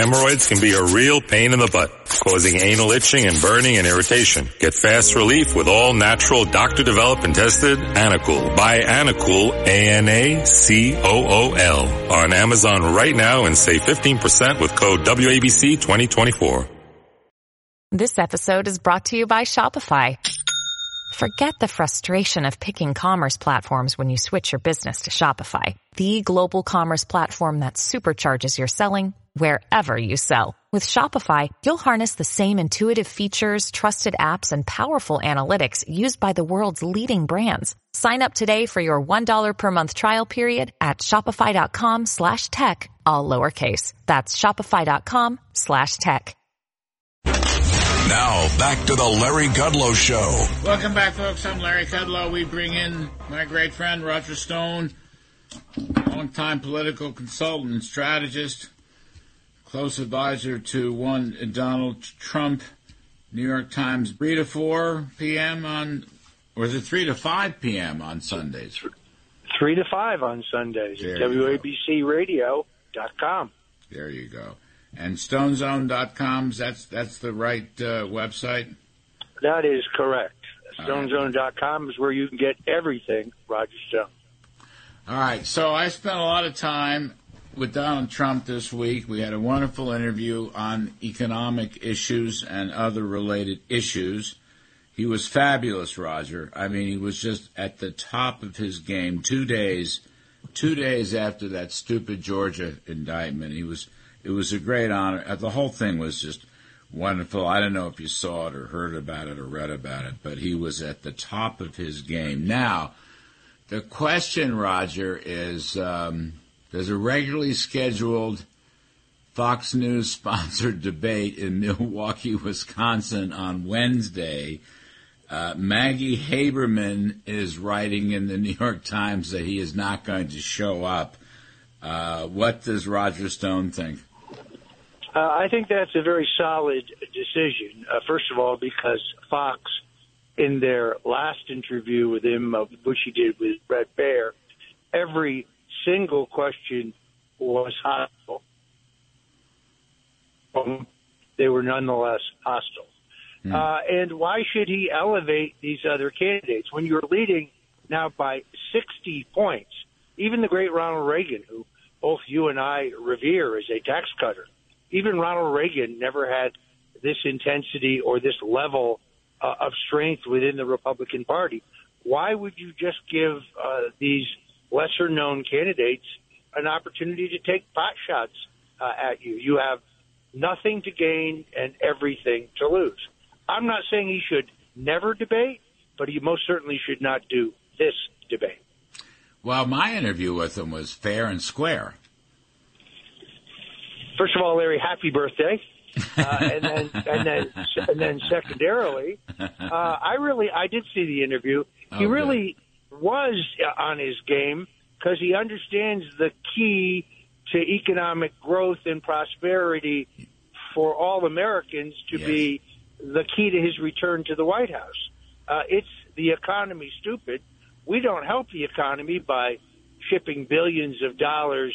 Hemorrhoids can be a real pain in the butt, causing anal itching and burning and irritation. Get fast relief with all natural doctor developed and tested Anacool. Buy Anacool, A-N-A-C-O-O-L on Amazon right now and save 15% with code WABC 2024. This episode is brought to you by Shopify. Forget the frustration of picking commerce platforms when you switch your business to Shopify, the global commerce platform that supercharges your selling wherever you sell. With Shopify, you'll harness the same intuitive features, trusted apps, and powerful analytics used by the world's leading brands. Sign up today for your $1 per month trial period at shopify.com slash tech, all lowercase. That's shopify.com slash tech. Now, back to the Larry Kudlow Show. Welcome back, folks. I'm Larry Kudlow. We bring in my great friend, Roger Stone, longtime political consultant and strategist, close advisor to one Donald Trump. New York Times, 3 to 4 p.m. on, or is it 3 to 5 p.m. on Sundays? 3 to 5 on Sundays There. WABCRadio.com. There you go. And StoneZone.com, that's, that's the right uh, website? That is correct. Right. StoneZone.com is where you can get everything Roger Stone. All right. So I spent a lot of time with Donald Trump this week. We had a wonderful interview on economic issues and other related issues. He was fabulous, Roger. I mean, he was just at the top of his game. Two days, two days after that stupid Georgia indictment, he was. It was a great honor. Uh, The whole thing was just wonderful. I don't know if you saw it or heard about it or read about it, but he was at the top of his game. Now, the question, Roger, is um, there's a regularly scheduled Fox News sponsored debate in Milwaukee, Wisconsin on Wednesday. Uh, Maggie Haberman is writing in the New York Times that he is not going to show up. Uh, what does Roger Stone think? Uh, I think that's a very solid decision. Uh, first of all, because Fox, in their last interview with him, which he did with Bret Baier, every single question was hostile. Um, They were nonetheless hostile. Uh, and why should he elevate these other candidates when you're leading now by 60 points? Even the great Ronald Reagan, who both you and I revere as a tax cutter, even Ronald Reagan never had this intensity or this level uh, of strength within the Republican Party. Why would you just give uh, these lesser known candidates an opportunity to take pot shots uh, at you? You have nothing to gain and everything to lose. I'm not saying he should never debate, but he most certainly should not do this debate. Well, my interview with him was fair and square. First of all, Larry, happy birthday. uh, and then and then and then secondarily, uh, I really I did see the interview. He Oh, good. Was on his game because he understands the key to economic growth and prosperity for all Americans to Yes. be the key to his return to the White House. Uh, it's the economy stupid. We don't help the economy by shipping billions of dollars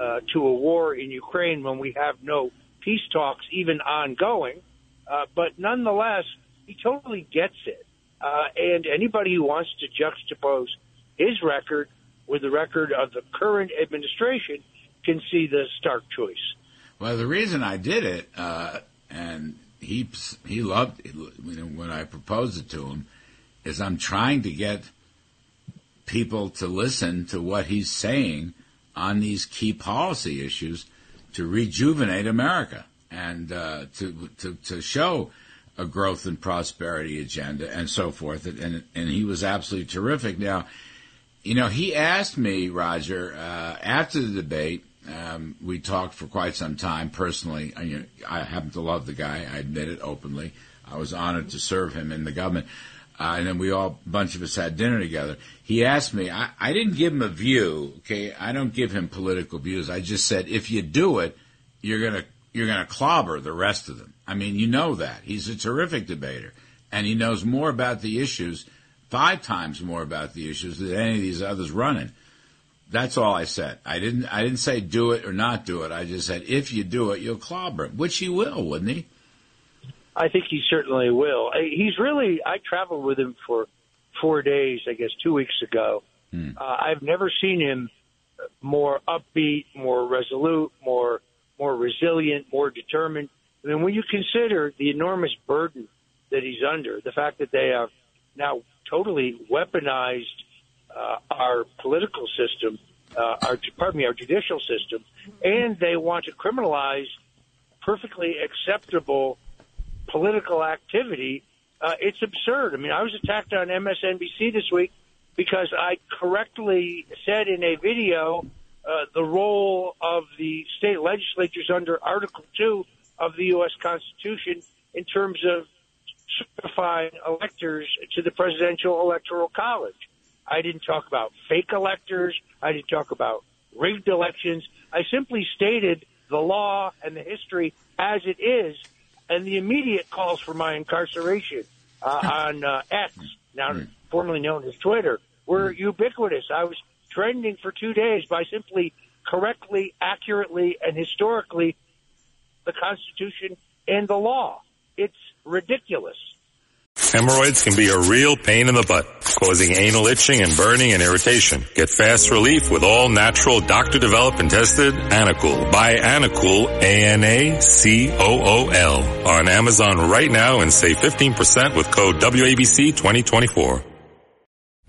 uh, to a war in Ukraine when we have no peace talks even ongoing. Uh, but nonetheless, he totally gets it. Uh, and anybody who wants to juxtapose his record with the record of the current administration can see the stark choice. Well, the reason I did it, uh, and he he loved it, when I proposed it to him, is I'm trying to get people to listen to what he's saying on these key policy issues to rejuvenate America and uh, to, to to show a growth and prosperity agenda and so forth. And and he was absolutely terrific. Now, you know, he asked me, Roger, uh, after the debate. Um, we talked for quite some time personally. I, you know, I happen to love the guy. I admit it openly. I was honored to serve him in the government. Uh, and then we all, a bunch of us had dinner together. He asked me, I, I didn't give him a view, okay? I don't give him political views. I just said, if you do it, you're gonna, you're gonna clobber the rest of them. I mean, you know that. He's a terrific debater. And he knows more about the issues, five times more about the issues than any of these others running. That's all I said. I didn't. I didn't say do it or not do it. I just said if you do it, you'll clobber him, which he will, wouldn't he? I think he certainly will. He's really. I traveled with him for four days, I guess, two weeks ago. Hmm. Uh, I've never seen him more upbeat, more resolute, more more resilient, more determined. I mean, when you consider the enormous burden that he's under, the fact that they have now totally weaponized uh, our political system, uh, our pardon me, our judicial system, and they want to criminalize perfectly acceptable political activity. Uh, it's absurd. I mean, I was attacked on MSNBC this week because I correctly said in a video uh, the role of the state legislatures under Article 2 of the U.S. Constitution in terms of certifying electors to the Presidential Electoral College. I didn't talk about fake electors. I didn't talk about rigged elections. I simply stated the law and the history as it is and the immediate calls for my incarceration uh, on uh, X, now hmm. formerly known as Twitter, were hmm. ubiquitous. I was trending for two days by simply correctly, accurately, and historically the Constitution and the law. It's ridiculous. Hemorrhoids can be a real pain in the butt, causing anal itching and burning and irritation. Get fast relief with all natural doctor developed and tested Anacool. Buy Anacool, A-N-A-C-O-O-L on Amazon right now and save 15% with code WABC 2024.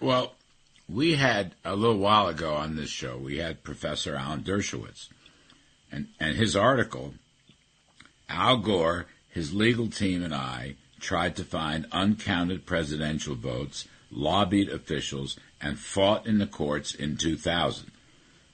Well, we had a little while ago on this show, we had Professor Alan Dershowitz and, and his article, Al Gore, his legal team, and I tried to find uncounted presidential votes, lobbied officials, and fought in the courts in 2000.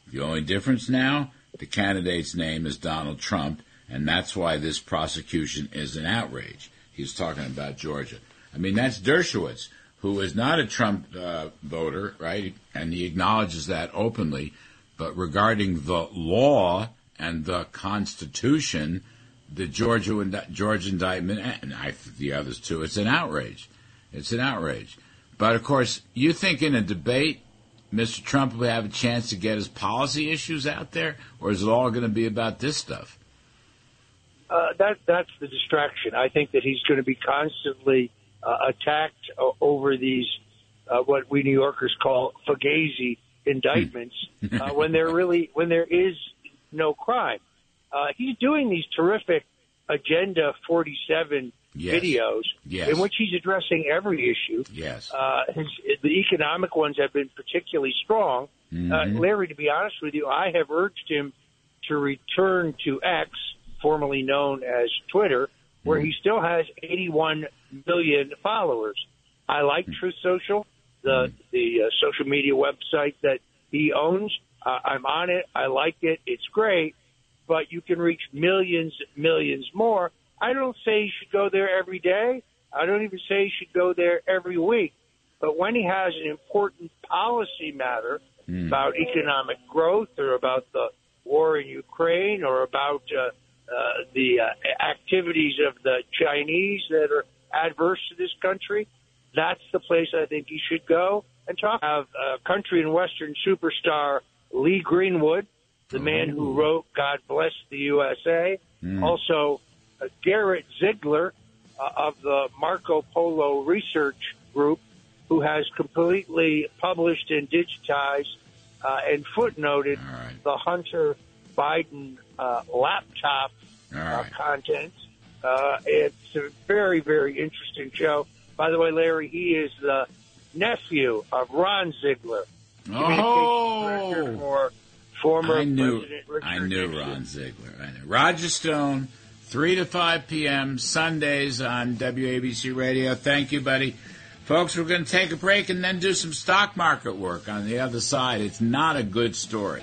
The only difference now, the candidate's name is Donald Trump, and that's why this prosecution is an outrage. He's talking about Georgia. I mean, that's Dershowitz, who is not a Trump uh, voter, right? And he acknowledges that openly. But regarding the law and the Constitution, the Georgia Georgia indictment, and I the others too. It's an outrage. It's an outrage. But of course, you think in a debate, Mr. Trump will have a chance to get his policy issues out there, or is it all going to be about this stuff? Uh, that that's the distraction. I think that he's going to be constantly attacked uh, over these uh, what we New Yorkers call fugazi indictments uh, when there really when there is no crime. Uh, he's doing these terrific Agenda 47 yes. videos yes. in which he's addressing every issue. Yes. Uh, his, the economic ones have been particularly strong. Uh, mm-hmm. Uh, Larry, to be honest with you, I have urged him to return to X, formerly known as Twitter, where mm-hmm. he still has 81 million followers. I like mm-hmm. Truth Social, the mm-hmm. the uh, social media website that he owns. Uh, I'm on it. I like it. It's great, but you can reach millions, millions more. I don't say you should go there every day. I don't even say you should go there every week. But when he has an important policy matter mm. about economic growth or about the war in Ukraine or about uh, activities of the Chinese that are adverse to this country, that's the place I think he should go and talk. Have a country and western superstar Lee Greenwood, the oh. man who wrote God Bless the USA. Mm. Also, uh, Garrett Ziegler uh, of the Marco Polo Research Group, who has completely published and digitized uh, and footnoted right. the Hunter Biden uh, laptop uh, right. content. Uh, it's a very, very interesting show. By the way, Larry, he is the nephew of Ron Ziegler, Oh, director for former I knew, President Richard I knew Nixon. Ron Ziegler. I knew. Roger Stone, 3 to 5 p.m. Sundays on WABC Radio. Thank you, buddy. Folks, we're going to take a break and then do some stock market work on the other side. It's not a good story.